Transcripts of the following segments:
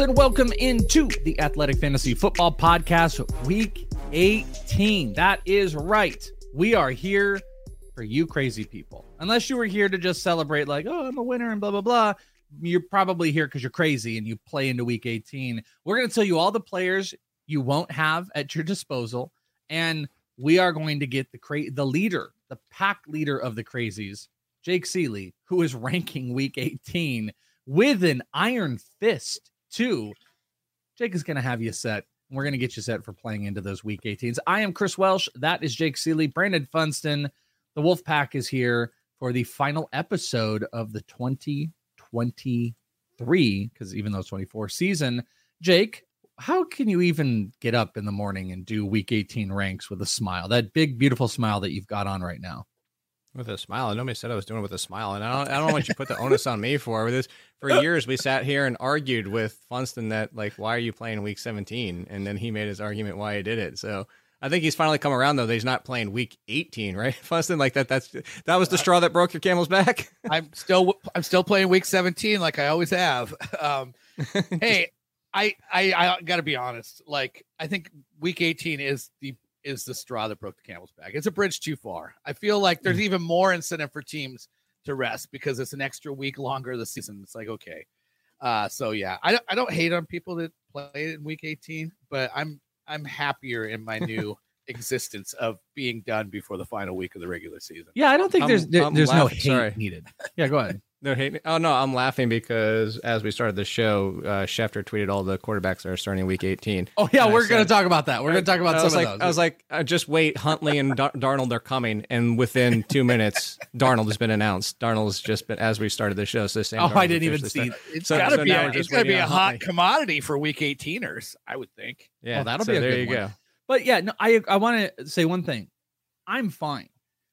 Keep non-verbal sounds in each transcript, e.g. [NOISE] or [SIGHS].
and welcome into the Athletic Fantasy Football Podcast, Week 18. That is right. We are here for you crazy people. Unless you were here to just celebrate, like, oh, I'm a winner and blah, blah, blah. You're probably here because you're crazy and you play into Week 18. We're going to tell you all the players you won't have at your disposal. And we are going to get the cra- the leader, the pack leader of the crazies, Jake Ciely, who is ranking Week 18 with an iron fist, too. Jake is going to have you set. We're going to get you set for playing into those week 18s. I am Chris Welsh. That is Jake Ciely. Brandon Funston. The Wolf Pack is here for the final episode of the 2023, because even though it's 24 season. Jake, how can you even get up in the morning and do week 18 ranks with a smile? That big, beautiful smile that you've got on right now. With a smile. And nobody said I was doing it with a smile. And I don't I don't want you to put the onus on me for this. For [LAUGHS] years we sat here and argued with Funston that like why are you playing week 17? And then he made his argument why he did it. So I think he's finally come around though that he's not playing week 18, right? [LAUGHS] Funston, like that that's that was the straw that broke your camel's back. [LAUGHS] I'm still I'm still playing week 17 like I always have. Um, hey, I I I got to be honest. Like I think week 18 is the is the straw that broke the camel's back. It's a bridge too far. I feel like there's even more incentive for teams to rest because it's an extra week longer of the season. It's like okay, uh, so yeah, I don't I don't hate on people that play in week 18, but I'm I'm happier in my new [LAUGHS] existence of being done before the final week of the regular season. Yeah, I don't think I'm- there's there- I'm there's no laughing. hate Sorry. needed. Yeah, go ahead. They're hating. Oh no, I'm laughing because as we started the show, uh, Schefter tweeted all the quarterbacks that are starting week 18. Oh yeah, And we're going to talk about that. We're going to talk about I some was of like, those. I was like, uh, just wait. Huntley and Dar- Darnold are coming, and within two minutes, [LAUGHS] Darnold has been announced. Darnold's just been as we started the show. So Sam oh, Darnold I didn't even see. It's So- gotta so be a, it's gotta be a hot Huntley. commodity for week 18ers, I would think. Yeah, Oh, that'll so be a there good you one. go. But yeah, no, I I want to say one thing. I'm fine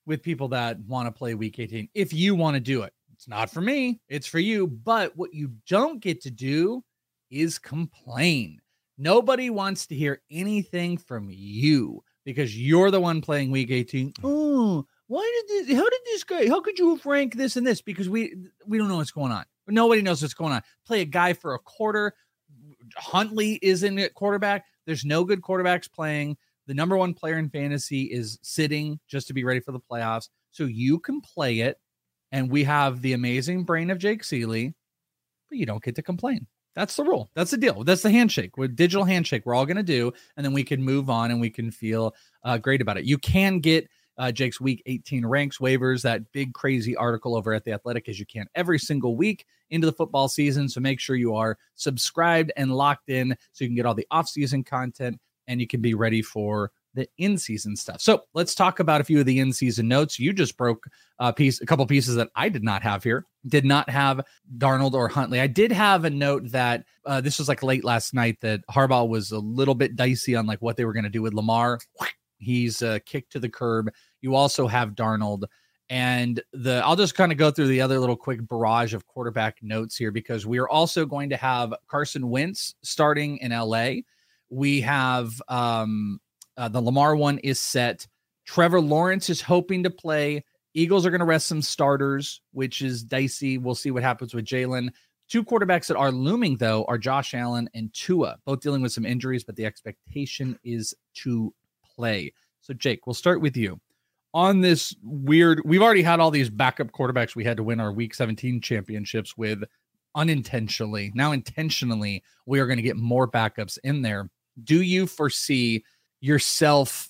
with people that want to play week 18 if you want to do it. It's not for me, it's for you. But what you don't get to do is complain. Nobody wants to hear anything from you because you're the one playing week 18. Oh, why did this? How did this guy? How could you rank this and this? Because we we don't know what's going on. Nobody knows what's going on. Play a guy for a quarter. Huntley is in at quarterback. There's no good quarterbacks playing. The number one player in fantasy is sitting just to be ready for the playoffs. So you can play it. And we have the amazing brain of Jake Ciely, but you don't get to complain. That's the rule. That's the deal. That's the handshake. With digital handshake, we're all going to do, and then we can move on and we can feel uh, great about it. You can get uh, Jake's Week 18 ranks waivers, that big crazy article over at the Athletic, as you can every single week into the football season. So make sure you are subscribed and locked in so you can get all the off-season content and you can be ready for the in-season stuff. So let's talk about a few of the in-season notes. You just broke a piece, a couple pieces that I did not have here. Did not have Darnold or Huntley. I did have a note that uh, this was like late last night that Harbaugh was a little bit dicey on like what they were going to do with Lamar. He's uh, kicked to the curb. You also have Darnold. And the I'll just kind of go through the other little quick barrage of quarterback notes here because we are also going to have Carson Wentz starting in LA. We have um uh, the Lamar one is set. Trevor Lawrence is hoping to play. Eagles are going to rest some starters, which is dicey. We'll see what happens with Jalen. Two quarterbacks that are looming, though, are Josh Allen and Tua, both dealing with some injuries, but the expectation is to play. So, Jake, we'll start with you. On this weird, we've already had all these backup quarterbacks we had to win our week 17 championships with unintentionally. Now, intentionally, we are going to get more backups in there. Do you foresee yourself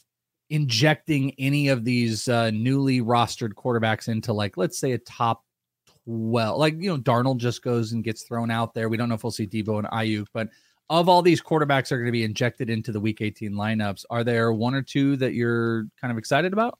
injecting any of these uh, newly rostered quarterbacks into, like, let's say a top 12? Like, you know, Darnold just goes and gets thrown out there. We don't know if we'll see Deebo and Aiyuk, but of all these quarterbacks are going to be injected into the week 18 lineups, are there one or two that you're kind of excited about?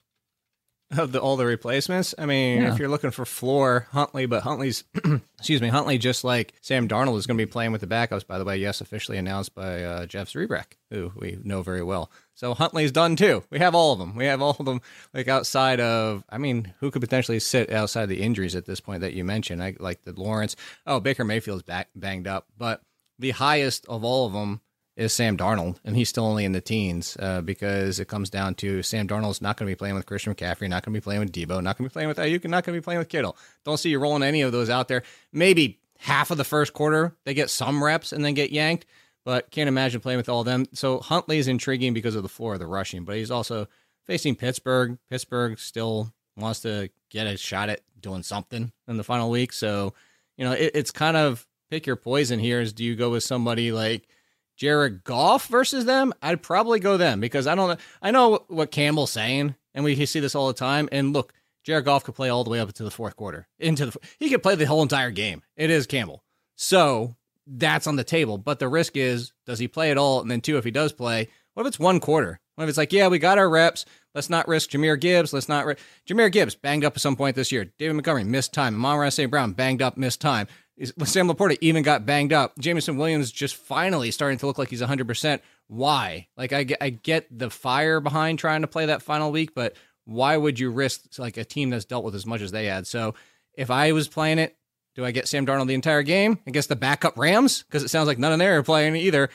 Of the all the replacements, I mean, Yeah. if you're looking for floor, Huntley, but Huntley's, [CLEARS THROAT] excuse me, Huntley, just like Sam Darnold is going to be playing with the backups. By the way, yes, officially announced by uh, Jeff Zrebiec, who we know very well. So Huntley's done too. We have all of them. We have all of them. Like outside of, I mean, who could potentially sit outside the injuries at this point that you mentioned? I like the Lawrence. Oh, Baker Mayfield's back banged up, but the highest of all of them is Sam Darnold, and he's still only in the teens uh, because it comes down to Sam Darnold's not going to be playing with Christian McCaffrey, not going to be playing with Deebo, not going to be playing with Aiyuk, not going to be playing with Kittle. Don't see you rolling any of those out there. Maybe half of the first quarter, they get some reps and then get yanked. But can't imagine playing with all of them. So Huntley is intriguing because of the floor of the rushing, but he's also facing Pittsburgh. Pittsburgh still wants to get a shot at doing something in the final week. So, you know, it, it's kind of pick your poison here. Is do you go with somebody like Jared Goff versus them? I'd probably go them because I don't know. I know what Campbell's saying, and we see this all the time. And look, Jared Goff could play all the way up into the fourth quarter. Into the he could play the whole entire game. It is Campbell. So that's on the table. But the risk is, does he play at all? And then two, if he does play, what if it's one quarter? What if it's like, yeah, we got our reps. Let's not risk Jahmyr Gibbs. Let's not. Ri- Jahmyr Gibbs banged up at some point this year. David Montgomery missed time. Amon St. Brown banged up, missed time. Sam LaPorta even got banged up. Jameson Williams just finally starting to look like he's 100%. Why? Like, I I get the fire behind trying to play that final week, but why would you risk like a team that's dealt with as much as they had? So if I was playing it, do I get Sam Darnold the entire game against the backup Rams? Because it sounds like none of them are playing either.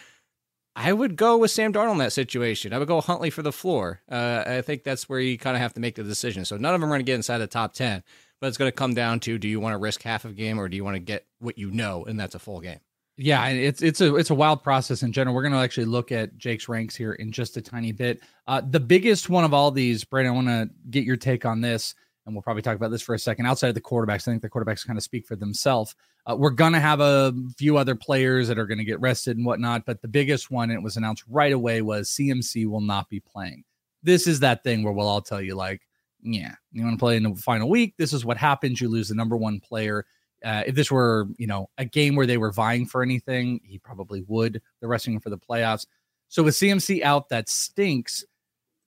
I would go with Sam Darnold in that situation. I would go Huntley for the floor. Uh, I think that's where you kind of have to make the decision. So none of them are going to get inside the top 10, but it's going to come down to do you want to risk half of game or do you want to get what you know, and that's a full game. Yeah, it's it's a it's a wild process in general. We're going to actually look at Jake's ranks here in just a tiny bit. Uh, the biggest one of all these, Brandon, I want to get your take on this, and we'll probably talk about this for a second. Outside of the quarterbacks, I think the quarterbacks kind of speak for themselves. Uh, we're going to have a few other players that are going to get rested and whatnot, but the biggest one, it was announced right away, was CMC will not be playing. This is that thing where we'll all tell you, like, yeah, you want to play in the final week. This is what happens. You lose the number one player uh, if this were, you know, a game where they were vying for anything, he probably would. They're resting for the playoffs. So with CMC out, that stinks.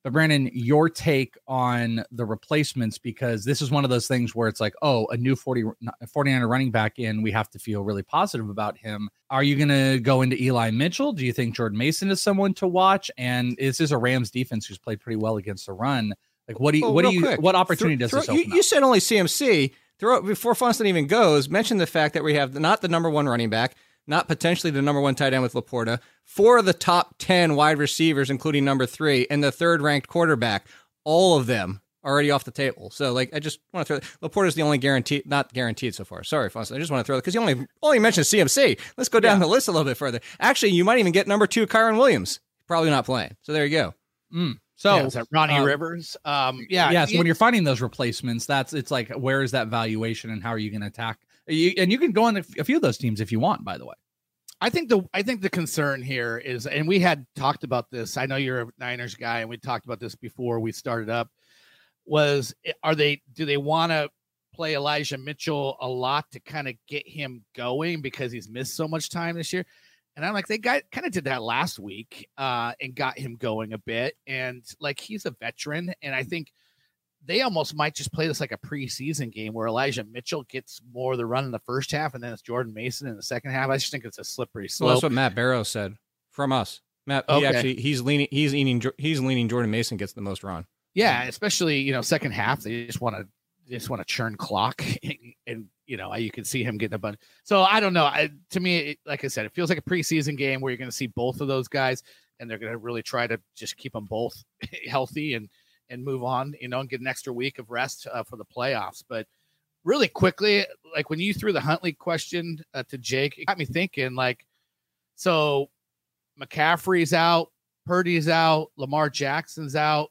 But Brandon, your take on the replacements, because this is one of those things where it's like, oh, a new 40, 49er running back in, we have to feel really positive about him. Are you going to go into Eli Mitchell? Do you think Jordan Mason is someone to watch? And is this is a Rams defense who's played pretty well against the run. Like, what do you, well, what do you, quick. what opportunity does this open you, you said only CMC throw before Funston even goes, mention the fact that we have not the number one running back, not potentially the number one tight end with LaPorta, four of the top 10 wide receivers, including number three, and the third ranked quarterback, all of them already off the table. So, like, I just want to throw LaPorta's the only guaranteed, not guaranteed so far. Sorry, Funston. I just want to throw it because you only only mentioned CMC. Let's go down yeah. the list a little bit further. Actually, you might even get number two, Kyren Williams. Probably not playing. So there you go. Mm. So yeah, is that Ronnie um, Rivers? Um, yeah, yeah. So when you're finding those replacements, that's it's like where is that valuation and how are you going to attack? You, and you can go on a few of those teams if you want. By the way, I think the I think the concern here is, and we had talked about this. I know you're a Niners guy, and we talked about this before we started up. Was eh, are they? Do they want to play Elijah Mitchell a lot to kind of get him going because he's missed so much time this year? And I'm like, they got kind of did that last week uh, and got him going a bit. And like, he's a veteran. And I think they almost might just play this like a preseason game where Elijah Mitchell gets more of the run in the first half and then it's Jordan Mason in the second half. I just think it's a slippery slope. Well, that's what Matt Barrow said from us. Matt, okay. actually, he's leaning, he's leaning, he's leaning Jordan Mason gets the most run. Yeah. Especially, you know, second half, they just want to, just want to churn clock [LAUGHS] and, and you know, you can see him getting a bunch. So I don't know. I, to me, it, like I said, it feels like a preseason game where you're going to see both of those guys, and they're going to really try to just keep them both [LAUGHS] healthy and and move on. You know, and get an extra week of rest uh, for the playoffs. But really quickly, like when you threw the Huntley question uh, to Jake, it got me thinking. Like, so McCaffrey's out, Purdy's out, Lamar Jackson's out.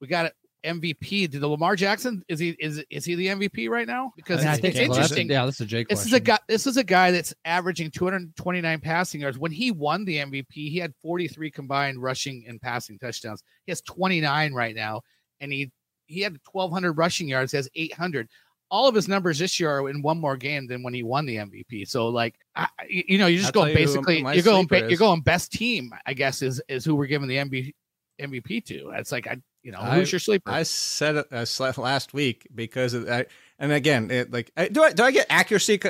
We got it. MVP? Did the Lamar Jackson is he is is he the MVP right now? Because I, think it's interesting. yeah, this is a Jake. This question. is a guy. This is a guy that's averaging 229 passing yards. When he won the MVP, he had 43 combined rushing and passing touchdowns. He has 29 right now, and he he had 1,200 rushing yards. He has 800. All of his numbers this year are in one more game than when he won the MVP. So, like, I, you know, you're just go basically. You you're going. You're going best team. I guess is is who we're giving the MVP MVP to. It's like I you know, who's I, your sleeper? I said it I slept last week because of that. And again, it, like, do I do I get accuracy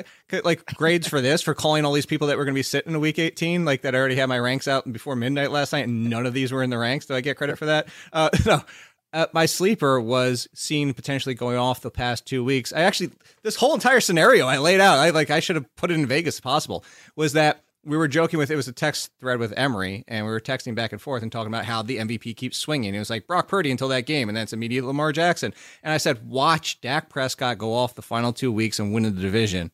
like grades for this for calling all these people that were going to be sitting in week eighteen? Like that, I already had my ranks out before midnight last night, and none of these were in the ranks. Do I get credit for that? Uh, [LAUGHS] no. Uh, my sleeper was seen potentially going off the past two weeks. I actually this whole entire scenario I laid out. I like I should have put it in Vegas if possible. Was that we were joking with it was a text thread with Emery, and we were texting back and forth and talking about how the MVP keeps swinging. It was like Brock Purdy until that game, and then it's immediate Lamar Jackson. And I said, watch Dak Prescott go off the final two weeks and win the division,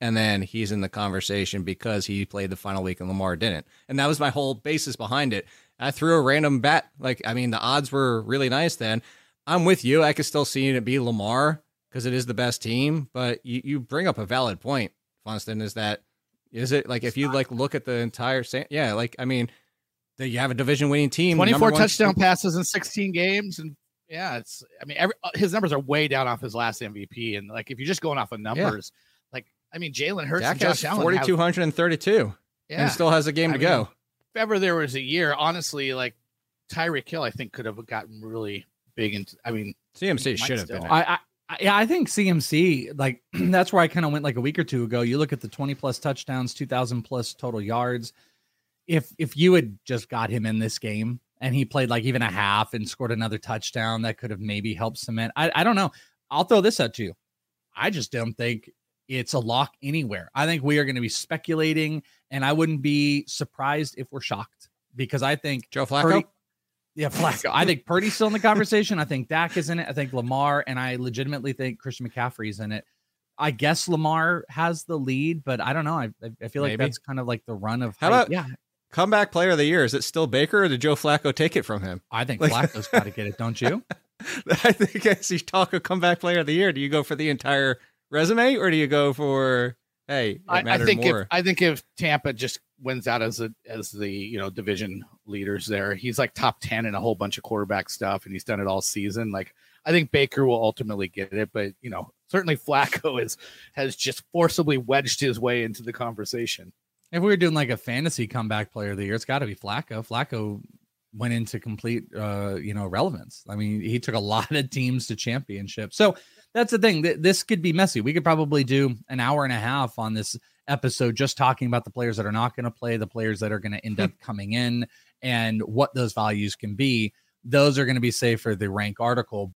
and then he's in the conversation because he played the final week and Lamar didn't. And that was my whole basis behind it. I threw a random bet. Like, I mean, the odds were really nice then. I'm with you. I could still see it be Lamar because it is the best team, but you, you bring up a valid point, Funston, is that is it like if you like look at the entire yeah, like I mean, that you have a division winning team, 24 touchdown passes in 16 games and yeah, it's I mean every, uh, his numbers are way down off his last MVP and like if you're just going off of numbers, like I mean, Jalen Hurts Dak and Josh Allen 4,232 yeah. and still has a game I to mean, go. If ever there was a year, honestly, like Tyreek Hill, I think could have gotten really big. into. I mean, CMC should have been. I, I yeah, I think CMC like [CLEARS THROAT] that's where I kind of went like a week or two ago. You look at the 20 plus touchdowns, 2000 plus total yards. If if you had just got him in this game and he played like even a half and scored another touchdown, that could have maybe helped cement. I, I don't know. I'll throw this out to you. I just don't think it's a lock anywhere. I think we are going to be speculating, and I wouldn't be surprised if we're shocked because I think Joe Flacco. Purdy, yeah, [LAUGHS] Flacco. I think Purdy's still in the conversation. I think Dak is in it. I think Lamar, and I legitimately think Christian McCaffrey's in it. I guess Lamar has the lead, but I don't know. I, I feel like Maybe. that's kind of like the run of How hype. about- yeah. Comeback player of the year. Is it still Baker or did Joe Flacco take it from him? I think Like- Flacco's got to get it, don't you? [LAUGHS] I think as you talk of comeback player of the year, do you go for the entire resume or do you go for hey, it I, I think more? if I think if Tampa just wins out as a as the you know division leaders there, he's like top ten in a whole bunch of quarterback stuff, and he's done it all season. Like I think Baker will ultimately get it, but you know certainly Flacco [LAUGHS] is has just forcibly wedged his way into the conversation. If we were doing like a fantasy comeback player of the year, it's got to be Flacco. Flacco went into complete, uh, you know, relevance. I mean, he took a [LAUGHS] lot of teams to championship. So that's the thing. This could be messy. We could probably do an hour and a half on this episode just talking about the players that are not going to play, the players that are going to end hmm. up coming in, and what those values can be. Those are going to be safe for the rank article.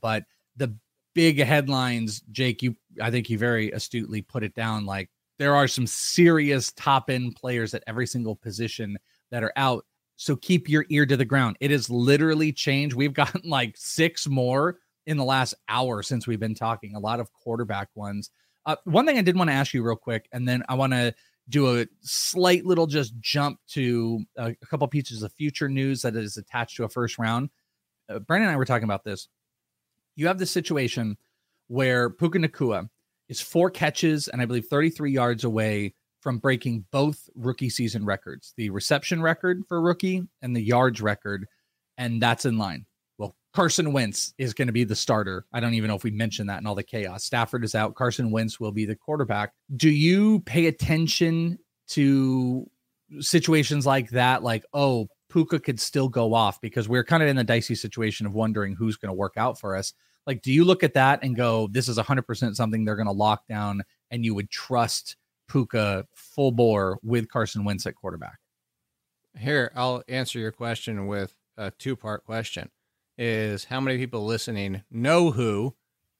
But the big headlines, Jake, you, I think you very astutely put it down. Like there are some serious top end players at every single position that are out. So keep your ear to the ground. It has literally changed. We've [LAUGHS] gotten like six more in the last hour since we've been talking, a lot of quarterback ones. Uh, one thing I did want to ask you real quick, and then I want to do a slight little just jump to a, a couple pieces of future news that is attached to a first round. Uh, Brandon and I were talking about this. You have this situation where Puka Nacua is four catches and I believe 33 yards away from breaking both rookie season records the reception record for rookie and the yards record. And that's in line. Carson Wentz is going to be the starter. I don't even know if we mentioned that in all the chaos. Stafford is out. Carson Wentz will be the quarterback. Do you pay attention to situations like that? Like, oh, Puka could still go off because we're kind of in the dicey situation of wondering who's going to work out for us. Like, do you look at that and go, this is 100% something they're going to lock down and you would trust Puka full bore with Carson Wentz at quarterback? Here, I'll answer your question with a two part question is how many people listening know who,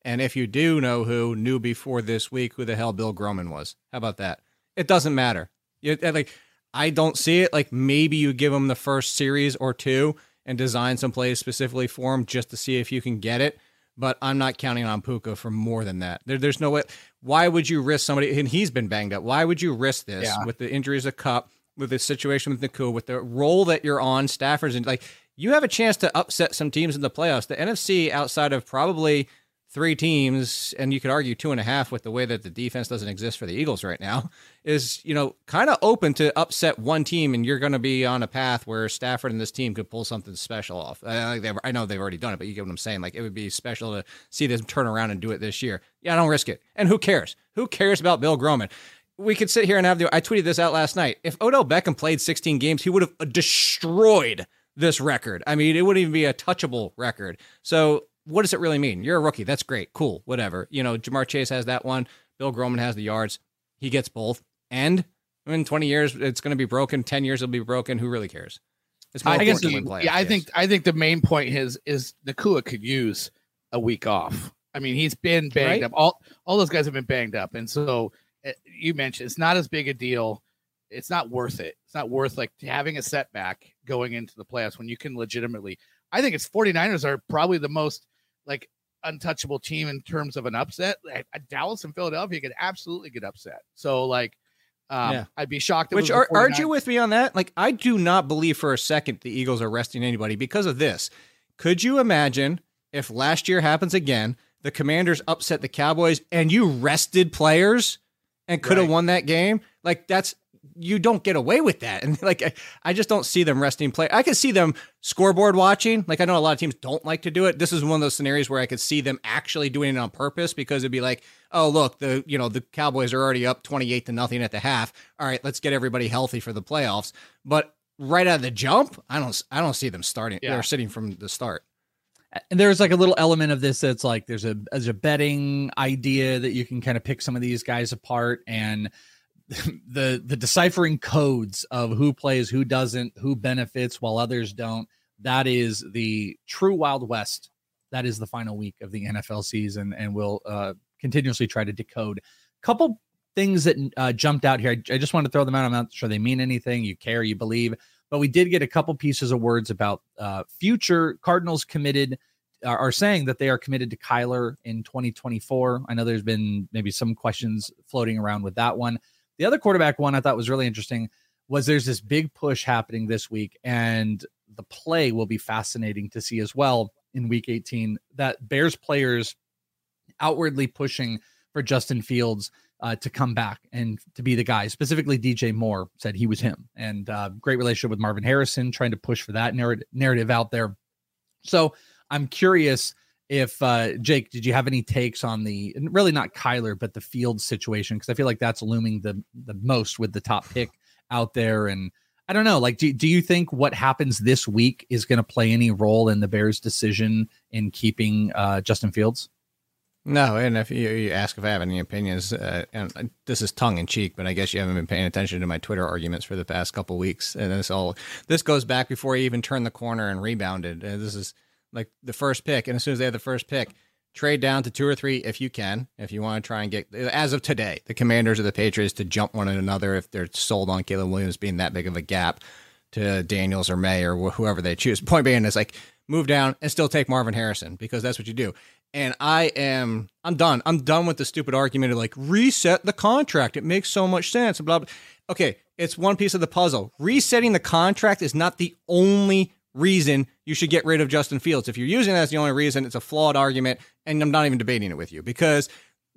and if you do know who, knew before this week who the hell Bill Groman was? How about that? It doesn't matter. You, uh, like, I don't see it. Like, maybe you give him the first series or two and design some plays specifically for him just to see if you can get it. But I'm not counting on Puka for more than that. There, there's no way. Why would you risk somebody? And he's been banged up. Why would you risk this Yeah. with the injuries of Kupp, with the situation with Nacua, with the role that you're on, Stafford's and like you have a chance to upset some teams in the playoffs. The NFC, outside of probably three teams, and you could argue two and a half with the way that the defense doesn't exist for the Eagles right now, [LAUGHS] is you know kind of open to upset one team, and you're going to be on a path where Stafford and this team could pull something special off. I, I know they've already done it, but you get what I'm saying. Like it would be special to see them turn around and do it this year. Yeah, I don't risk it. And who cares? Who cares about Bill Groman? We could sit here and have the. I tweeted this out last night. If Odell Beckham played 16 games, he would have destroyed this record. I mean, it wouldn't even be a touchable record. So, what does it really mean? You're a rookie. That's great. Cool. Whatever. You know, Ja'Marr Chase has that one. Bill Groman has the yards. He gets both. And in 20 years, it's going to be broken. 10 years, it'll be broken. Who really cares? It's more I guess the- yeah, I yes. think I think the main point is is Nacua could use a week off. I mean, he's been banged Right. up. All all those guys have been banged up, and so uh, you mentioned it's not as big a deal. It's not worth it. It's not worth like having a setback going into the playoffs when you can legitimately. I think it's 49ers are probably the most like untouchable team in terms of an upset. Dallas and Philadelphia could absolutely get upset. So like um, yeah. I'd be shocked. Which are, aren't you with me on that? Like, I do not believe for a second the Eagles are resting anybody because of this. Could you imagine if last year happens again, the Commanders upset the Cowboys and you rested players and could have right. won that game? Like, that's you don't get away with that. [LAUGHS] And like, I, I just don't see them resting play. I could see them scoreboard watching. Like, I know a lot of teams don't like to do it. This is one of those scenarios where I could see them actually doing it on purpose because it'd be like, oh, look, the, you know, the Cowboys are already up 28 to nothing at the half. All right, let's get everybody healthy for the playoffs. But right out of the jump, I don't, I don't see them starting. Yeah. They're sitting from the start. And there's like a little element of this that's like there's a as a betting idea that you can kind of pick some of these guys apart and the the deciphering codes of who plays, who doesn't, who benefits while others don't. That is the true Wild West. That is the final week of the NFL season, and we'll uh, continuously try to decode. Couple things that uh, jumped out here. I, I just want to throw them out. I'm not sure they mean anything. You care, you believe, but we did get a couple pieces of words about uh, future Cardinals committed are saying that they are committed to Kyler in 2024. I know there's been maybe some questions floating around with that one. The other quarterback one I thought was really interesting was there's this big push happening this week, and the play will be fascinating to see as well in week 18 that Bears players outwardly pushing for Justin Fields uh, to come back and to be the guy. Specifically, DJ Moore said he was him, and uh, great relationship with Marvin Harrison, trying to push for that narrative narrative out there. So I'm curious if uh, Jake, did you have any takes on the really not Kyler, but the field situation? Because I feel like that's looming the the most with the top pick out there. And I don't know, like, do, do you think what happens this week is going to play any role in the Bears' decision in keeping uh, Justin Fields? No, and if you, you, ask if I have any opinions, uh, and this is tongue in cheek, but I guess you haven't been paying attention to my Twitter arguments for the past couple weeks, and this all this goes back before he even turned the corner and rebounded. Uh, this is like the first pick, and as soon as they have the first pick, trade down to two or three if you can, if you want to try and get as of today, the Commanders or the Patriots to jump one another if they're sold on Caleb Williams being that big of a gap to Daniels or Maye or wh- whoever they choose. Point being is like move down and still take Marvin Harrison because that's what you do. And I am I'm done. I'm done with the stupid argument of like reset the contract. It makes so much sense. Blah blah. Okay, it's one piece of the puzzle. Resetting the contract is not the only reason you should get rid of Justin Fields. If you're using that as the only reason, it's a flawed argument, and I'm not even debating it with you because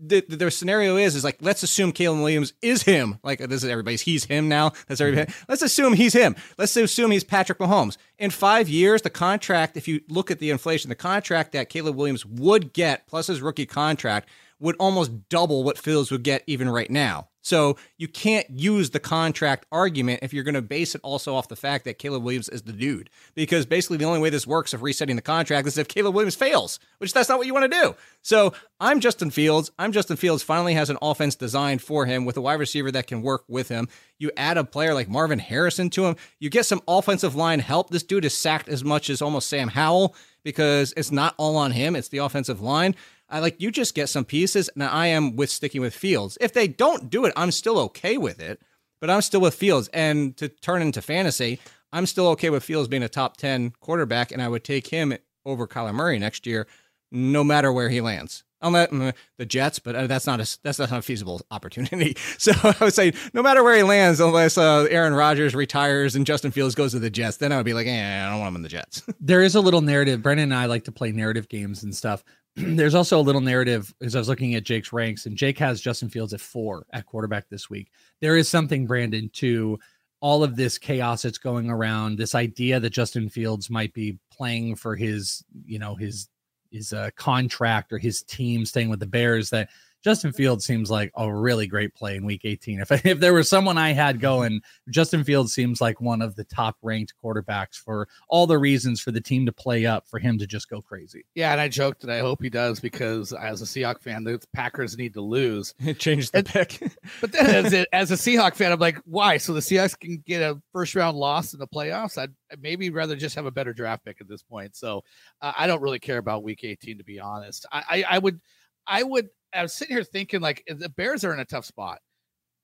the, the, the scenario is is like let's assume Caleb Williams is him. Like this is everybody's he's him now. That's everybody. Mm-hmm. Let's assume he's him. Let's assume he's Patrick Mahomes. In five years, the contract, if you look at the inflation, the contract that Caleb Williams would get plus his rookie contract would almost double what Fields would get even right now. So you can't use the contract argument if you're going to base it also off the fact that Caleb Williams is the dude. Because basically the only way this works of resetting the contract is if Caleb Williams fails, which that's not what you want to do. So I'm Justin Fields. I'm Justin Fields finally has an offense designed for him with a wide receiver that can work with him. You add a player like Marvin Harrison to him. You get some offensive line help. This dude is sacked as much as almost Sam Howell because it's not all on him. It's the offensive line. I like you just get some pieces, and I am with sticking with Fields. If they don't do it, I'm still okay with it, but I'm still with Fields. And to turn into fantasy, I'm still okay with Fields being a top 10 quarterback, and I would take him over Kyler Murray next year, no matter where he lands. Unless the Jets, but uh, that's not a that's not a feasible opportunity. [LAUGHS] So I would say no matter where he lands, unless uh, Aaron Rodgers retires and Justin Fields goes to the Jets, then I would be like, eh, I don't want him in the Jets. [LAUGHS] there is a little narrative. Brendan and I like to play narrative games and stuff. [CLEARS THROAT] there's also a little narrative as I was looking at Jake's ranks, and Jake has Justin Fields at four at quarterback this week. There is something, Brandon, to all of this chaos that's going around. This idea that Justin Fields might be playing for his, you know, his his uh, contract or his team staying with the Bears. That Justin Fields seems like a really great play in week 18. If, if there was someone I had mm-hmm. going, Justin Fields seems like one of the top ranked quarterbacks for all the reasons for the team to play up for him to just go crazy. Yeah. And I joked that I hope he does because as a Seahawk fan, the Packers need to lose. [LAUGHS] It changed the and, pick. [LAUGHS] but then as a, as a Seahawk fan, I'm like, why? So the Seahawks can get a first round loss in the playoffs? I'd, I'd maybe rather just have a better draft pick at this point. So uh, I don't really care about week 18, to be honest. I, I, I would, I would I was sitting here thinking like the Bears are in a tough spot,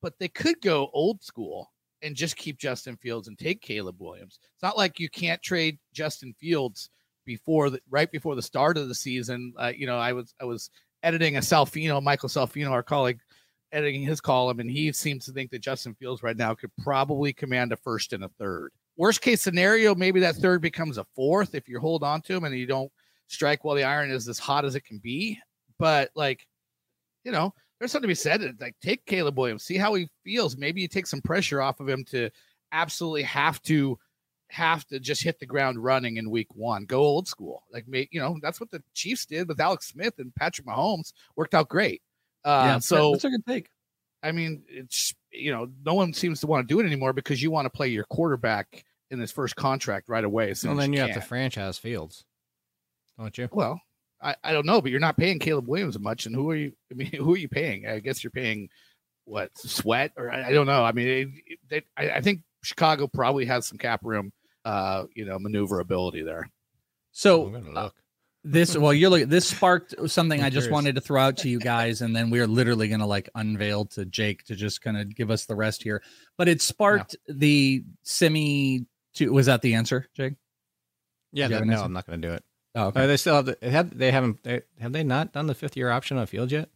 but they could go old school and just keep Justin Fields and take Caleb Williams. It's not like you can't trade Justin Fields before the right before the start of the season. Uh, you know, I was I was editing a Salfino, Michael Salfino, our colleague, editing his column, and he seems to think that Justin Fields right now could probably command a first and a third. Worst case scenario, maybe that third becomes a fourth if you hold on to him and you don't strike while the iron is as hot as it can be. But like, you know, there's something to be said. Like, take Caleb Williams, see how he feels. Maybe you take some pressure off of him to absolutely have to have to just hit the ground running in week one. Go old school. Like, you know, that's what the Chiefs did with Alex Smith and Patrick Mahomes. Worked out great. Uh, yeah, so that's a good take. I mean, it's you know, no one seems to want to do it anymore because you want to play your quarterback in this first contract right away. So well, then you, you have to franchise Fields, don't you? Well, I, I don't know, but you're not paying Caleb Williams much. And who are you? I mean, [LAUGHS] who are you paying? I guess you're paying what Sweat or I, I don't know. I mean, it, it, I, I think Chicago probably has some cap room, uh, you know, maneuverability there. So uh, this, well, you're looking. This sparked [LAUGHS] something I just wanted to throw out to you guys, and then we're literally going to like unveil to Jake to just kind of give us the rest here. But it sparked yeah. the semi. To, was that the answer, Jake? Yeah, that, no, I'm not going to do it. Oh, okay. They still have. The, have they haven't? They, have they not done the fifth year option on Field yet?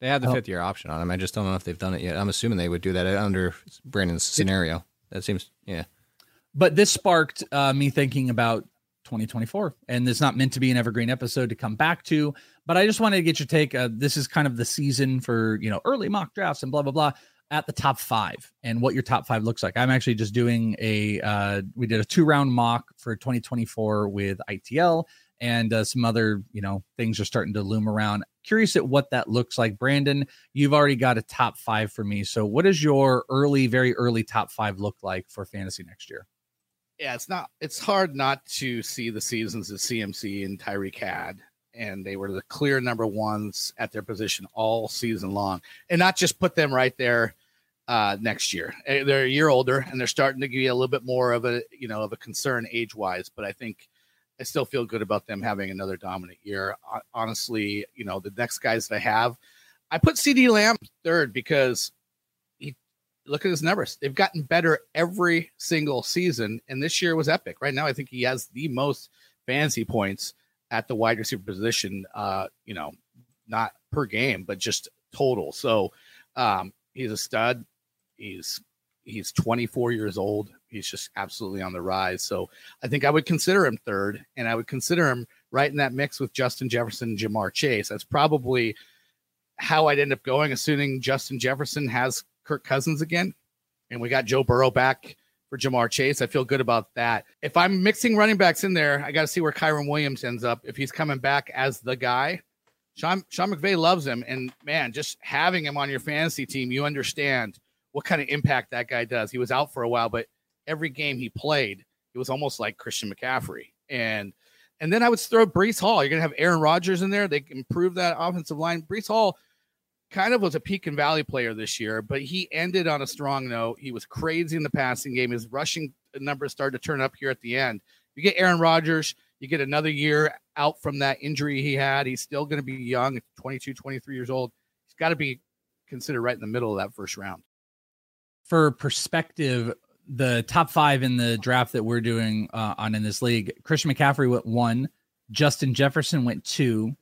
They had the oh. fifth year option on him. I just don't know if they've done it yet. I'm assuming they would do that under Brandon's scenario. That seems, yeah. But this sparked uh, me thinking about 2024, and it's not meant to be an evergreen episode to come back to. But I just wanted to get your take. Uh, this is kind of the season for you know early mock drafts and blah blah blah at the top five and what your top five looks like. I'm actually just doing a uh, we did a two round mock for 2024 with ITL and uh, some other you know things are starting to loom around. Curious at what that looks like, Brandon. You've already got a top five for me. So what does your early, very early top five look like for fantasy next year? Yeah, it's not. It's hard not to see the seasons of CMC and Tyreek had and they were the clear number ones at their position all season long, and not just put them right there uh, next year. Eh, they're a year older, and they're starting to give you a little bit more of a you know of a concern age wise. But I think I still feel good about them having another dominant year. Honestly, you know the next guys that I have, I put CeeDee Lamb third because he look at his numbers. They've gotten better every single season, and this year was epic. Right now, I think he has the most fancy points at the wide receiver position. Uh, you know, not per game, but just total. So um, he's a stud. He's he's 24 years old. He's just absolutely on the rise. So I think I would consider him third, and I would consider him right in that mix with Justin Jefferson and Ja'Marr Chase. That's probably how I'd end up going, assuming Justin Jefferson has Kirk Cousins again, and we got Joe Burrow back for Ja'Marr Chase. I feel good about that. If I'm mixing running backs in there, I got to see where Kyren Williams ends up. If he's coming back as the guy, Sean Sean McVay loves him, and man, just having him on your fantasy team, you understand what kind of impact that guy does. He was out for a while, but every game he played, it was almost like Christian McCaffrey. And and then I would throw Breece Hall. You're gonna have Aaron Rodgers in there. They can improve that offensive line. Breece Hall kind of was a peak and valley player this year, but he ended on a strong note. He was crazy in the passing game. His rushing numbers started to turn up here at the end. You get Aaron Rodgers, you get another year out from that injury he had. He's still going to be young, 22, 23 years old. He's got to be considered right in the middle of that first round. For perspective, the top five in the draft that we're doing uh, on in this league, Christian McCaffrey went one, Justin Jefferson went two,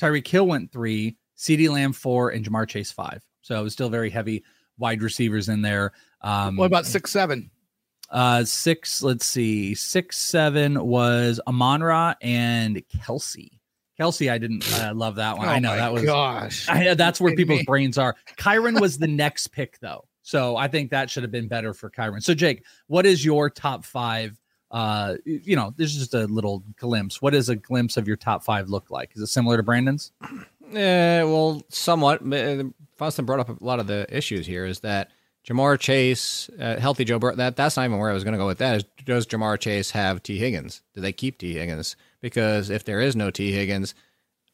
Tyreek Hill went three, CeeDee Lamb four, and Ja'Marr Chase five. So it was still very heavy wide receivers in there. Um, what about six, seven? Uh, six, let's see, six, seven was Amon-Ra and Kelce. Kelce, I didn't uh, love that one. Oh I know that was gosh. [LAUGHS] I, that's where people's me. brains are. Kyren was the next pick though, so I think that should have been better for Kyren. So Jake, what is your top five? Uh, you know, this is just a little glimpse. What does a glimpse of your top five look like? Is it similar to Brandon's? Yeah, well, somewhat. Uh, Funston brought up a lot of the issues here. Is that Ja'Marr Chase, uh, healthy Joe Burrow? That that's not even where I was going to go with that. Is does Ja'Marr Chase have Tee Higgins? Do they keep Tee Higgins? Because if there is no Tee Higgins,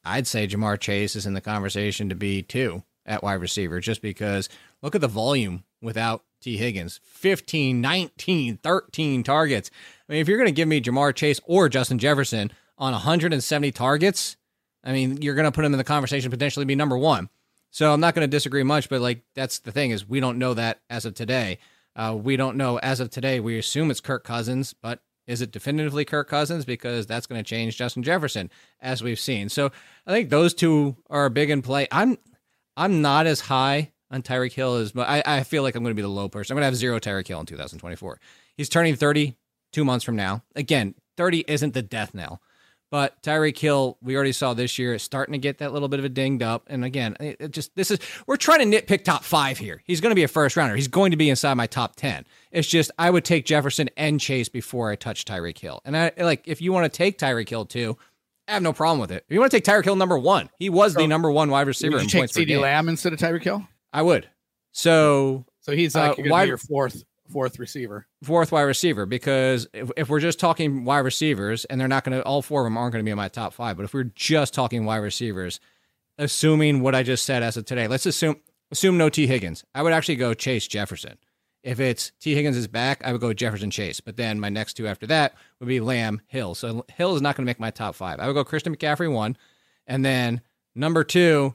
I'd say Ja'Marr Chase is in the conversation to be two at wide receiver, just because look at the volume without Tee Higgins 15, 19, 13 targets. I mean, if you're going to give me Ja'Marr Chase or Justin Jefferson on 170 targets, I mean, you're going to put him in the conversation potentially be number one. So I'm not going to disagree much, but like that's the thing is we don't know that as of today. Uh, we don't know as of today. We assume it's Kirk Cousins, but Is it definitively Kirk Cousins? Because that's going to change Justin Jefferson, as we've seen. So I think those two are big in play. I'm I'm not as high on Tyreek Hill as I, I feel like I'm going to be the low person. I'm going to have zero Tyreek Hill in 2024. He's turning 30 two months from now. Again, 30 isn't the death knell. But Tyreek Hill, we already saw this year, is starting to get that little bit of a dinged up. And again, it just this is we're trying to nitpick top five here. He's going to be a first rounder. He's going to be inside my top ten. It's just I would take Jefferson and Chase before I touch Tyreek Hill. And I like if you want to take Tyreek Hill too, I have no problem with it. If you want to take Tyreek Hill number one, he was so, the number one wide receiver would you in take CeeDee Lamb instead of Tyreek Hill. I would. So so he's like uh, wide, your fourth fourth receiver. Fourth wide receiver, because if, if we're just talking wide receivers, and they're not going to, all four of them aren't going to be in my top five. But if we're just talking wide receivers, assuming what I just said as of today, let's assume assume no Tee Higgins. I would actually go Chase Jefferson. If it's Tee Higgins is back, I would go Jefferson Chase. But then my next two after that would be Lamb Hill. So Hill is not going to make my top five. I would go Christian McCaffrey one, and then number two,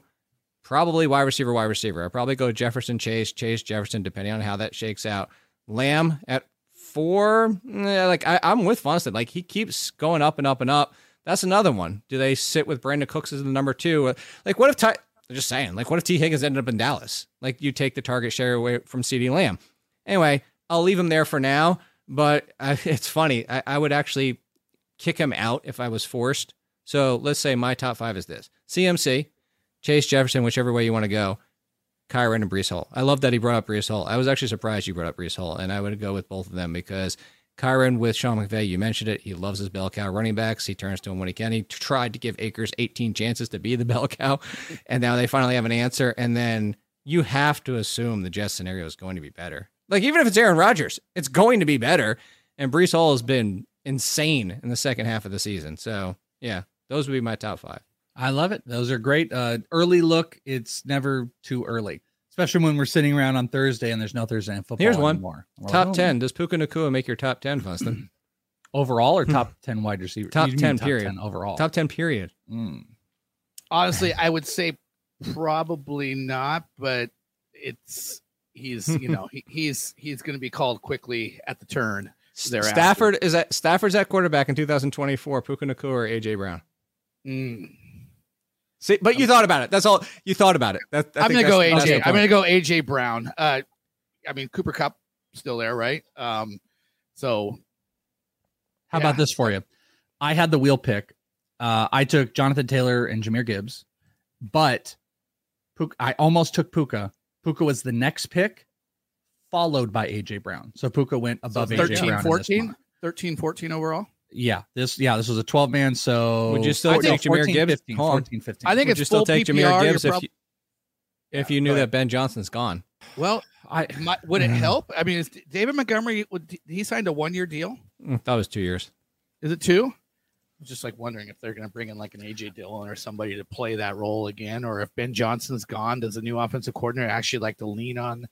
probably wide receiver, wide receiver. I probably go Jefferson Chase, Chase Jefferson, depending on how that shakes out. Lamb at four. Like I, am with Funston. Like he keeps going up and up and up. That's another one. Do they sit with Brandin Cooks as the number two? Like what if Ty? Just saying. Like what if Tee Higgins ended up in Dallas? Like you take the target share away from CeeDee Lamb. Anyway, I'll leave him there for now. But I, [LAUGHS] it's funny. I, I would actually kick him out if I was forced. So let's say my top five is this: CMC, Chase Jefferson, whichever way you want to go. Kyren and Breece Hall. I love that he brought up Breece Hall. I was actually surprised you brought up Breece Hall, and I would go with both of them because Kyren with Sean McVay, you mentioned it. He loves his bell cow running backs. He turns to him when he can. He tried to give Akers 18 chances to be the [LAUGHS] bell cow, and now they finally have an answer. And then you have to assume the Jets scenario is going to be better. Like even if it's Aaron Rodgers, it's going to be better. And Breece Hall has been insane in the second half of the season. So yeah, those would be my top five. I love it. Those are great. Uh, early look. It's never too early, especially when we're sitting around on Thursday and there's no Thursday night football. Here's one anymore. Top ten. Does Puka Nacua make your top ten, Funston? [CLEARS THROAT] overall or hmm. top ten wide receiver? Top ten top period. 10 overall. Top ten period. Mm. Honestly, [LAUGHS] I would say probably not, but it's he's you know he, he's he's going to be called quickly at the turn. Thereafter. Stafford is at Stafford's at quarterback in 2024. Puka Nacua or AJ Brown. Mm. See, but you thought about it. That's all you thought about it. That, I'm going to go AJ. I'm going to go AJ Brown. Uh, I mean Cooper Kupp still there, right? Um, so how yeah. about this for you? I had the wheel pick. Uh, I took Jonathan Taylor and Jahmyr Gibbs, but Puka, I almost took Puka. Puka was the next pick, followed by AJ Brown. So Puka went above so 13, AJ Brown. 14, 13, 14 overall. Yeah, this yeah, this was a 12 man. So would you still take Jahmyr 14, Gibbs? 15, 14, 15. I think would it's you still take PPR, Jahmyr Gibbs if you, if you knew that Ben Johnson's gone? Well, I my, would it help? I mean, is David Montgomery would he signed a one year deal? Mm, that was two years. Is it two? I was just like wondering if they're going to bring in like an AJ Dillon or somebody to play that role again, or if Ben Johnson's gone, does the new offensive coordinator actually like to lean on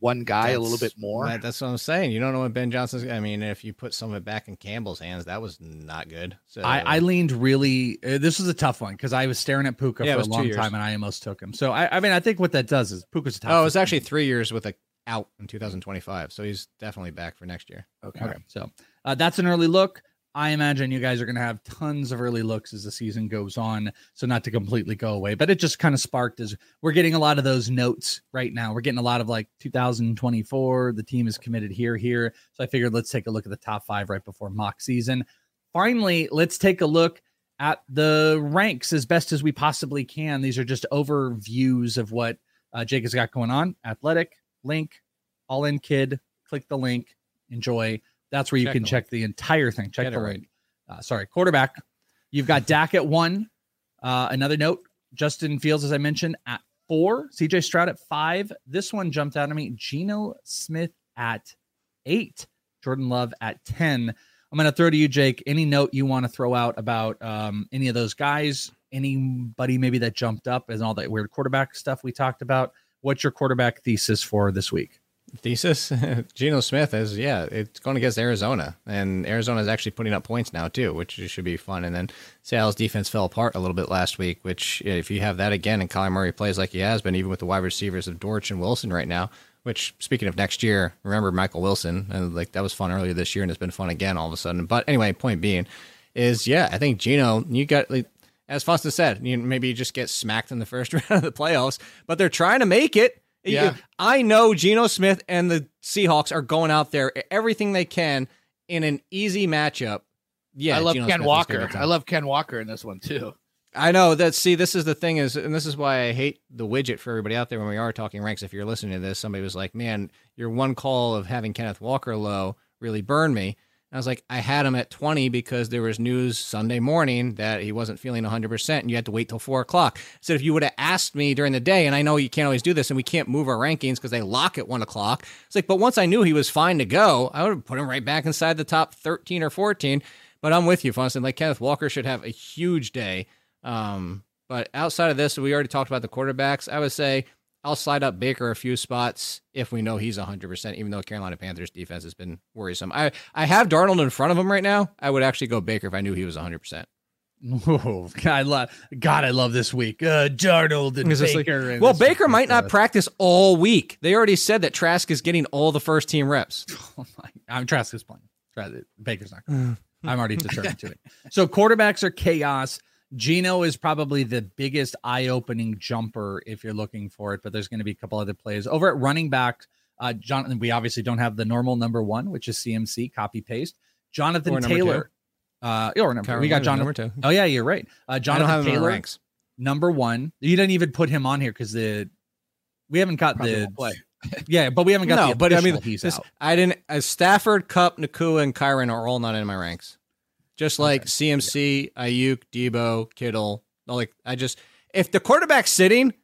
one guy that's, a little bit more. That, that's what I'm saying. You don't know what Ben Johnson's. I mean, if you put some of it back in Campbell's hands, that was not good. So I, I leaned really. Uh, this was a tough one because I was staring at Puka yeah, for a long time and I almost took him. So I, I mean, I think what that does is Puka's a Oh, it's actually three years with a out in 2025. So he's definitely back for next year. Okay. okay. So uh, that's an early look. I imagine you guys are going to have tons of early looks as the season goes on. So not to completely go away, but it just kind of sparked as we're getting a lot of those notes right now. We're getting a lot of like 2024. The team is committed here, here. So I figured let's take a look at the top five right before mock season. Finally, let's take a look at the ranks as best as we possibly can. These are just overviews of what uh, Jake has got going on. Athletic link, all in kid. Click the link. Enjoy. That's where you check can check the entire thing. Check Get the link. Right. Uh, sorry, quarterback. You've got Dak at one. Uh, another note: Justin Fields, as I mentioned, at four. CJ Stroud at five. This one jumped out at me. Geno Smith at eight. Jordan Love at ten. I'm going to throw to you, Jake. Any note you want to throw out about um, any of those guys? Anybody maybe that jumped up and all that weird quarterback stuff we talked about? What's your quarterback thesis for this week? Thesis [LAUGHS] Geno Smith is yeah it's going against Arizona and Arizona is actually putting up points now too which should be fun and then Seattle's defense fell apart a little bit last week which if you have that again and Kyler Murray plays like he has been even with the wide receivers of Dortch and Wilson right now which speaking of next year, remember Michael Wilson and like that was fun earlier this year and it's been fun again all of a sudden. But anyway, point being is yeah, I think Geno, you got like as Foster said, you maybe you just get smacked in the first [LAUGHS] round of the playoffs, but they're trying to make it. Yeah. I know Geno Smith and the Seahawks are going out there everything they can in an easy matchup. Yeah, I love Geno Ken Smith Walker. I love Ken Walker in this one too. I know that. See, this is the thing is, and this is why I hate the widget for everybody out there when we are talking ranks. If you're listening to this, somebody was like, "Man, your one call of having Kenneth Walker low really burned me." I was like, I had him at 20 because there was news Sunday morning that he wasn't feeling 100, percent and you had to wait till four o'clock. So if you would have asked me during the day, and I know you can't always do this, and we can't move our rankings because they lock at one o'clock. It's like, but once I knew he was fine to go, I would have put him right back inside the top 13 or 14. But I'm with you, Funston. Like Kenneth Walker should have a huge day. Um, but outside of this, we already talked about the quarterbacks. I would say I'll slide up Baker a few spots if we know he's 100%, even though Carolina Panthers defense has been worrisome. I, I have Darnold in front of him right now. I would actually go Baker if I knew he was 100%. Oh, [LAUGHS] I love God. I love this week. Uh, Darnold and It's just like- Baker. and well, Baker might not practice all week. They already said that Trask is getting all the first team reps. [LAUGHS] Oh my! I'm Trask is playing. Trask, Baker's not. [SIGHS] Going. I'm already [LAUGHS] determined to it. So quarterbacks are chaos. Geno is probably the biggest eye-opening jumper if you're looking for it, but there's going to be a couple other plays over at running back. Uh, Jonathan, we obviously don't have the normal number one, which is CMC copy paste. Jonathan Taylor. Uh, or number, we got Jonathan. number two. Oh yeah, you're right. Uh, Jonathan have him in Taylor, ranks. number one. You didn't even put him on here because the we haven't got Probably the play. [LAUGHS] yeah, but we haven't got No, the but I mean, he's this- out. I didn't. As Stafford, Kupp, Nacua, and Kyren are all not in my ranks. Just like Okay. CMC, Aiyuk, Deebo, Kittle. Like I just, if the quarterback's sitting,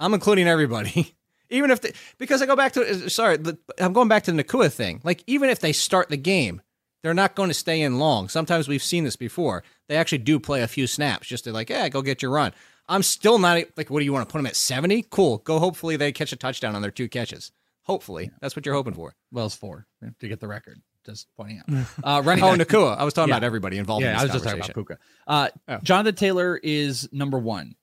I'm including everybody. [LAUGHS] even if they, because I go back to sorry, the, I'm going back to the Nacua thing. Like even if they start the game, they're not going to stay in long. Sometimes we've seen this before. They actually do play a few snaps just to like, yeah, go get your run. I'm still not like, what do you want to put them at 70? Cool. Go. Hopefully they catch a touchdown on their two catches. Hopefully that's what you're hoping for. Well, it's four to get the record. Just pointing out. [LAUGHS] Uh, running Oh, back. Nacua. I was talking Yeah. about everybody involved yeah, in I was just talking about. Puka. Uh, Oh. Jonathan Taylor is number one.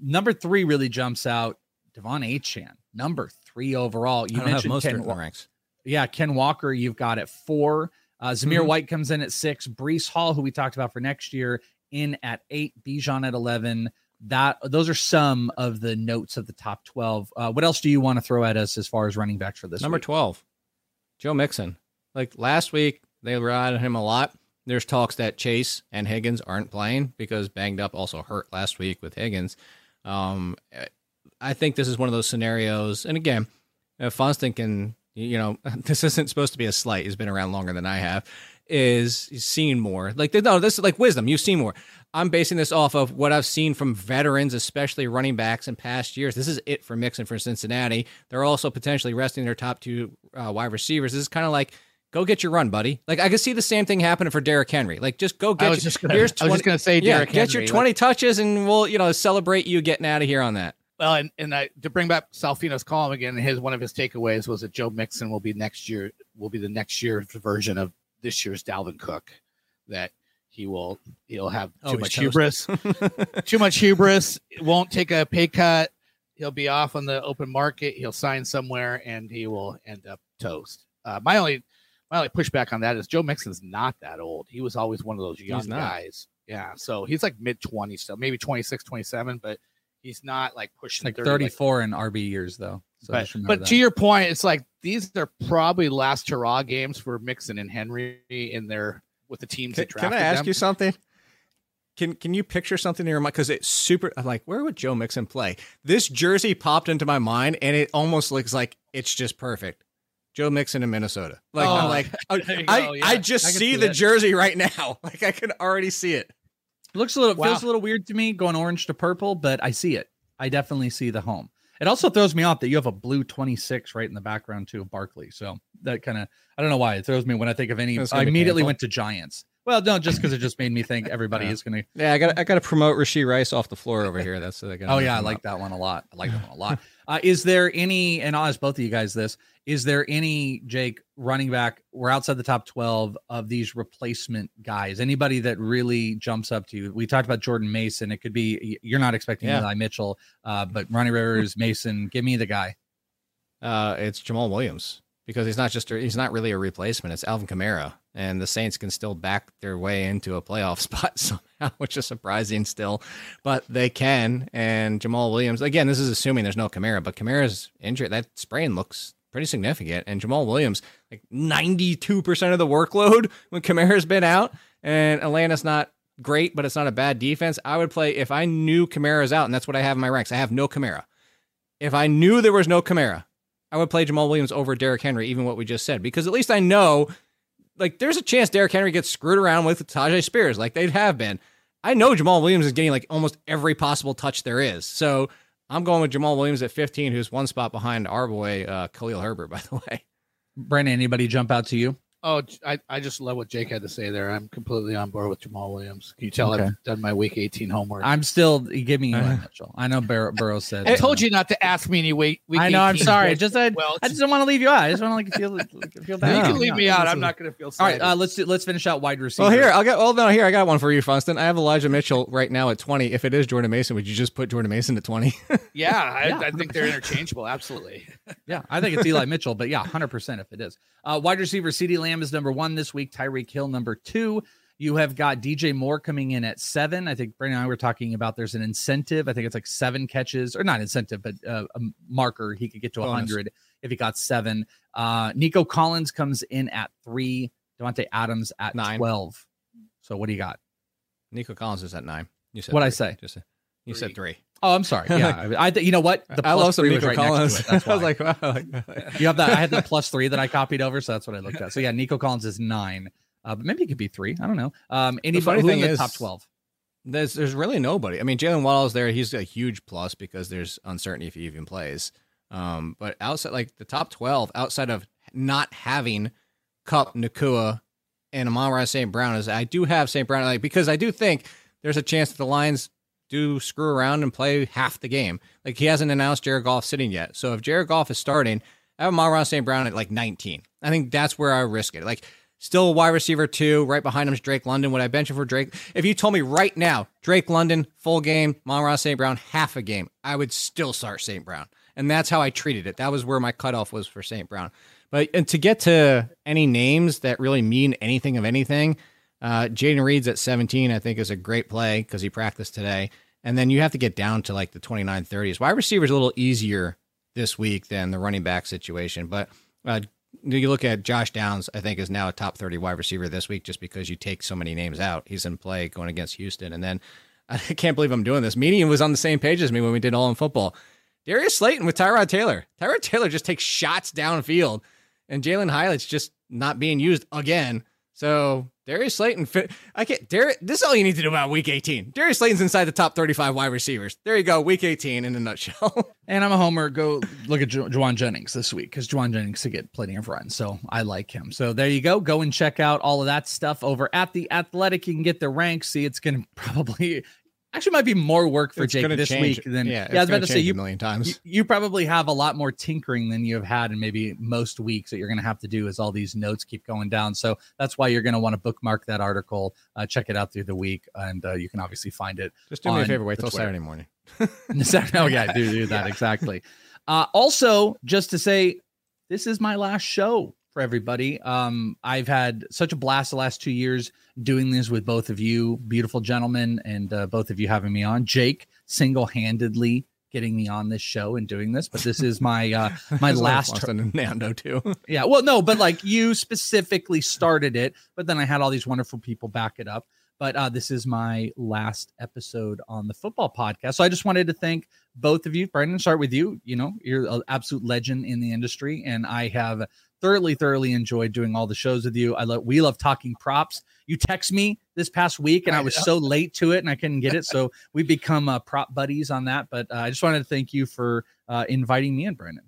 Number three really jumps out. De'Von Achane, number three overall. You I don't have mentioned most Ken, Wa- ranks. yeah, Ken Walker. You've got at four. Uh, Zamir Mhm. White comes in at six. Breece Hall, who we talked about for next year, in at eight. Bijan at eleven. That those are some of the notes of the top twelve. Uh, what else do you want to throw at us as far as running backs for this? Number week? 12, Joe Mixon. Like last week, they relied on him a lot. There's talks that Chase and Higgins aren't playing because banged up also hurt last week with Higgins. Um, I think this is one of those scenarios. And again, if Funston can, you know, [LAUGHS] this isn't supposed to be a slight. He's been around longer than I have. Is seen more. Like no, this is like wisdom. You've seen more. I'm basing this off of what I've seen from veterans, especially running backs in past years. This is it for Mixon for Cincinnati. They're also potentially resting their top two uh, wide receivers. This is kind of like go get your run, buddy. Like I could see the same thing happening for Derrick Henry. Like just go get. I was your, just gonna, here's I was just 20 gonna say, yeah, Derrick get your 20 like- touches, and we'll you know celebrate you getting out of here on that. well, and and I, to bring back Salfino's column again, his one of his takeaways was that Joe Mixon will be next year will be the next year's version of this year's Dalvin Cook. That he will he'll have too Oh, much hubris, [LAUGHS] too much hubris. Won't take a pay cut. He'll be off on the open market. He'll sign somewhere, and he will end up toast. Uh, my only my only pushback on that is Joe Mixon's not that old. He was always one of those young guys. Yeah, so he's like mid 20s still, maybe 26, 27, but he's not like pushing like 30, like- 34 in RB years though. So but but that. to your point, it's like these are probably last hurrah games for Mixon and Henry in their with the teams Can, that can drafted I ask them. you something? Can Can you picture something in your mind? Because it's super. I'm like, where would Joe Mixon play? This jersey popped into my mind, and it almost looks like it's just perfect. Joe Mixon in Minnesota. Like Oh, I'm like, [LAUGHS] I, go, yeah. I just I see see the jersey right now. [LAUGHS] Like I can already see it. It looks a little Wow. feels a little weird to me going orange to purple, but I see it. I definitely see the home. It also throws me off that you have a blue 26 right in the background too of Barkley. So that kind of I don't know why it throws me when I think of any. I immediately painful. went to Giants. Well, no, just because it just made me think everybody Yeah. is going to. Yeah, I got I got to promote Rashee Rice off the floor over here. That's uh, Oh yeah, I like that one a lot. I like that one a lot. [LAUGHS] Uh, is there any? And I'll ask both of you guys this: Is there any Jake running back? We're outside the top 12 of these replacement guys. Anybody that really jumps up to you? We talked about Jordan Mason. It could be you're not expecting Yeah. Eli Mitchell, uh, but Ronnie Rivers, Mason. Give me the guy. uh, it's Jamaal Williams because he's not just a, he's not really a replacement. It's Alvin Kamara, and the Saints can still back their way into a playoff [LAUGHS] spot somehow, which is surprising still, but they can. And Jamaal Williams again, this is assuming there's no Kamara, but Kamara's injury that sprain looks pretty significant, and Jamaal Williams like 92 percent of the workload [LAUGHS] when Kamara's been out, and Atlanta's not great, but it's not a bad defense. I would play if I knew Kamara's out, and that's what I have in my ranks. I have no Kamara. If I knew there was no Kamara, I would play Jamaal Williams over Derrick Henry, even what we just said, because at least I know, like, there's a chance Derrick Henry gets screwed around with Tyjae Spears, like they'd have been. I know Jamaal Williams is getting like almost every possible touch there is. So I'm going with Jamaal Williams at 15, who's one spot behind our boy uh, Khalil Herbert, by the way. Brandon, anybody jump out to you? Oh, I, I just love what Jake had to say there. I'm completely on board with Jamaal Williams. Can you tell Okay. I've done my week 18 homework? I, I'm still giving [LAUGHS] you. Mitchell. I know Bur- Burrow said. I told you not to ask me any week. week I know. I'm sorry. questions. Just I, well, I just don't want to leave you out. I just want to like feel like, feel bad. you can leave me out. I'm not going to feel All sorry. right, uh, let's do, let's finish out wide receiver. Well, here I'll get. Well, no, here I got one for you, Funston. I have Elijah Mitchell right now at 20. If it is Jordan Mason, would you just put Jordan Mason at 20? [LAUGHS] yeah, I, Yeah, I think they're interchangeable. Absolutely. [LAUGHS] Yeah, I think it's Eli Mitchell, but yeah, 100% if it is. Uh, wide receiver CeeDee Lamb is number one this week, Tyreek Hill number two. You have got DJ Moore coming in at seven. I think Brandon and I were talking about there's an incentive. I think it's like seven catches, or not incentive, but uh, a marker. He could get to Bonus. 100 if he got seven. Uh, Nico Collins comes in at three. Davante Adams at Nine. 12. So what do you got? Nico Collins is at nine. You said What'd I say? Just you said three. Oh, I'm sorry. [LAUGHS] Yeah, I, I you know what? The I plus love some Nico right next to Collins. it. [LAUGHS] That's I was like, wow. [LAUGHS] You have that. I had the plus three that I copied over, so that's what I looked at. So yeah, Nico Collins is nine, uh, but maybe it could be three. I don't know. Um, anybody funny who in the is- top twelve? There's there's really nobody. I mean, Jaylen Waddle's there. He's a huge plus because there's uncertainty if he even plays. Um, but outside like the top twelve, outside of not having Kupp, Nacua, and Amon St. Brown, is I do have St. Brown like because I do think there's a chance that the Lions do screw around and play half the game. Like he hasn't announced Jared Goff sitting yet. So if Jared Goff is starting, I have Amon St. Brown at like 19. I think that's where I risk it. Like Still a wide receiver two. Right behind him is Drake London. Would I bench him for Drake? If you told me right now, Drake London, full game, Monroe St. Brown, half a game, I would still start St. Brown. And that's how I treated it. That was where my cutoff was for St. Brown. But and to get to any names that really mean anything of anything, uh, Jayden Reed's at 17, I think is a great play because he practiced today. And then you have to get down to like the 29 30s. Wide receiver is a little easier this week than the running back situation. But uh, you look at Josh Downs, I think is now a top 30 wide receiver this week just because you take so many names out. He's in play going against Houston. And then [LAUGHS] I can't believe I'm doing this. Median was on the same page as me when we did All in Football. Darius Slayton with Tyrod Taylor. Tyrod Taylor just takes shots downfield, and Jalin Hyatt's just not being used again. So Darius Slayton, I can't. Darius, this is all you need to do about Week 18. Darius Slayton's inside the top 35 wide receivers. There you go, Week 18 in a nutshell. [LAUGHS] And I'm a homer. Go look at Ju- Jauan Jennings this week because Jauan Jennings to get plenty of runs. So I like him. So there you go. Go and check out all of that stuff over at the Athletic. You can get the ranks. See, it's going [LAUGHS] to probably actually might be more work for It's Jake this change- week than yeah, yeah. I was about to say you a million times. you probably have a lot more tinkering than you have had in maybe most weeks that you're going to have to do as all these notes keep going down. So that's why you're going to want to bookmark that article, uh, check it out through the week, and uh, you can obviously find it Just do me a favor, wait till Twitter. Saturday morning. [LAUGHS] oh yeah, do do that [LAUGHS] exactly. Uh, also, just to say, this is my last show for everybody. Um, I've had such a blast the last two years doing this with both of you, beautiful gentlemen, and uh, both of you having me on. Jake single handedly getting me on this show and doing this, but this is my uh, [LAUGHS] my last and Nando too. [LAUGHS] yeah. Well, no, but like you specifically started it, but then I had all these wonderful people back it up. But uh, this is my last episode on the football podcast. So I just wanted to thank both of you. Brendan, start with you. You know, you're an absolute legend in the industry, and I have thoroughly, thoroughly enjoyed doing all the shows with you. I love we love talking props. You text me this past week, and I was so late to it, and I couldn't get it. So [LAUGHS] we become uh, prop buddies on that. But uh, I just wanted to thank you for uh, inviting me in, Brandon.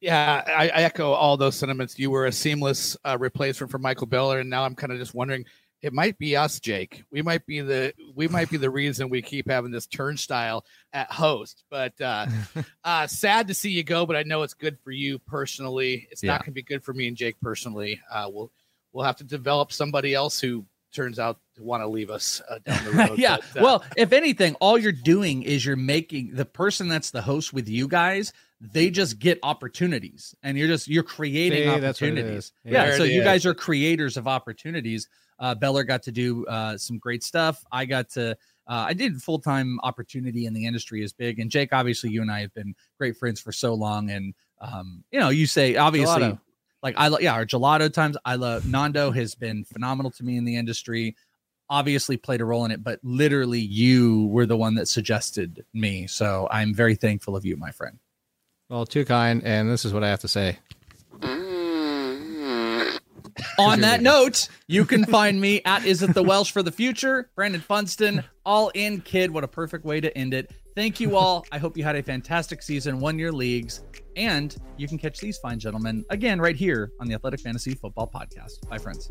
Yeah, I, I echo all those sentiments. You were a seamless uh, replacement for Michael Beller, and now I'm kind of just wondering. It might be us, Jake. We might be the we might be the reason we keep having this turnstile at host. But uh, [LAUGHS] uh, sad to see you go. But I know it's good for you personally. It's Yeah. not going to be good for me and Jake personally. Uh, we'll we'll have to develop somebody else who turns out to want to leave us uh, down the [LAUGHS] road. yeah. but, uh, well, if anything, all you're doing is you're making the person that's the host with you guys. They just get opportunities, and you're just you're creating See, that's what it opportunities. is. Yeah. So you is. guys are creators of opportunities. Uh, Beller got to do uh, some great stuff. I got to. Uh, I did full time opportunity in the industry is big, and Jake. Obviously, you and I have been great friends for so long, and um, you know, you say obviously Gelato. like I love yeah, our gelato times. I love Nando has been phenomenal to me in the industry. Obviously played a role in it, but literally you were the one that suggested me. So I'm very thankful of you, my friend. Well, too kind, and this is what I have to say. On that note, you can find me at Is It the Welsh for the Future, Brandon Funston, all in kid. What a perfect way to end it. Thank you all. I hope you had a fantastic season, won your leagues, and you can catch these fine gentlemen again right here on the Athletic Fantasy Football Podcast. Bye, friends.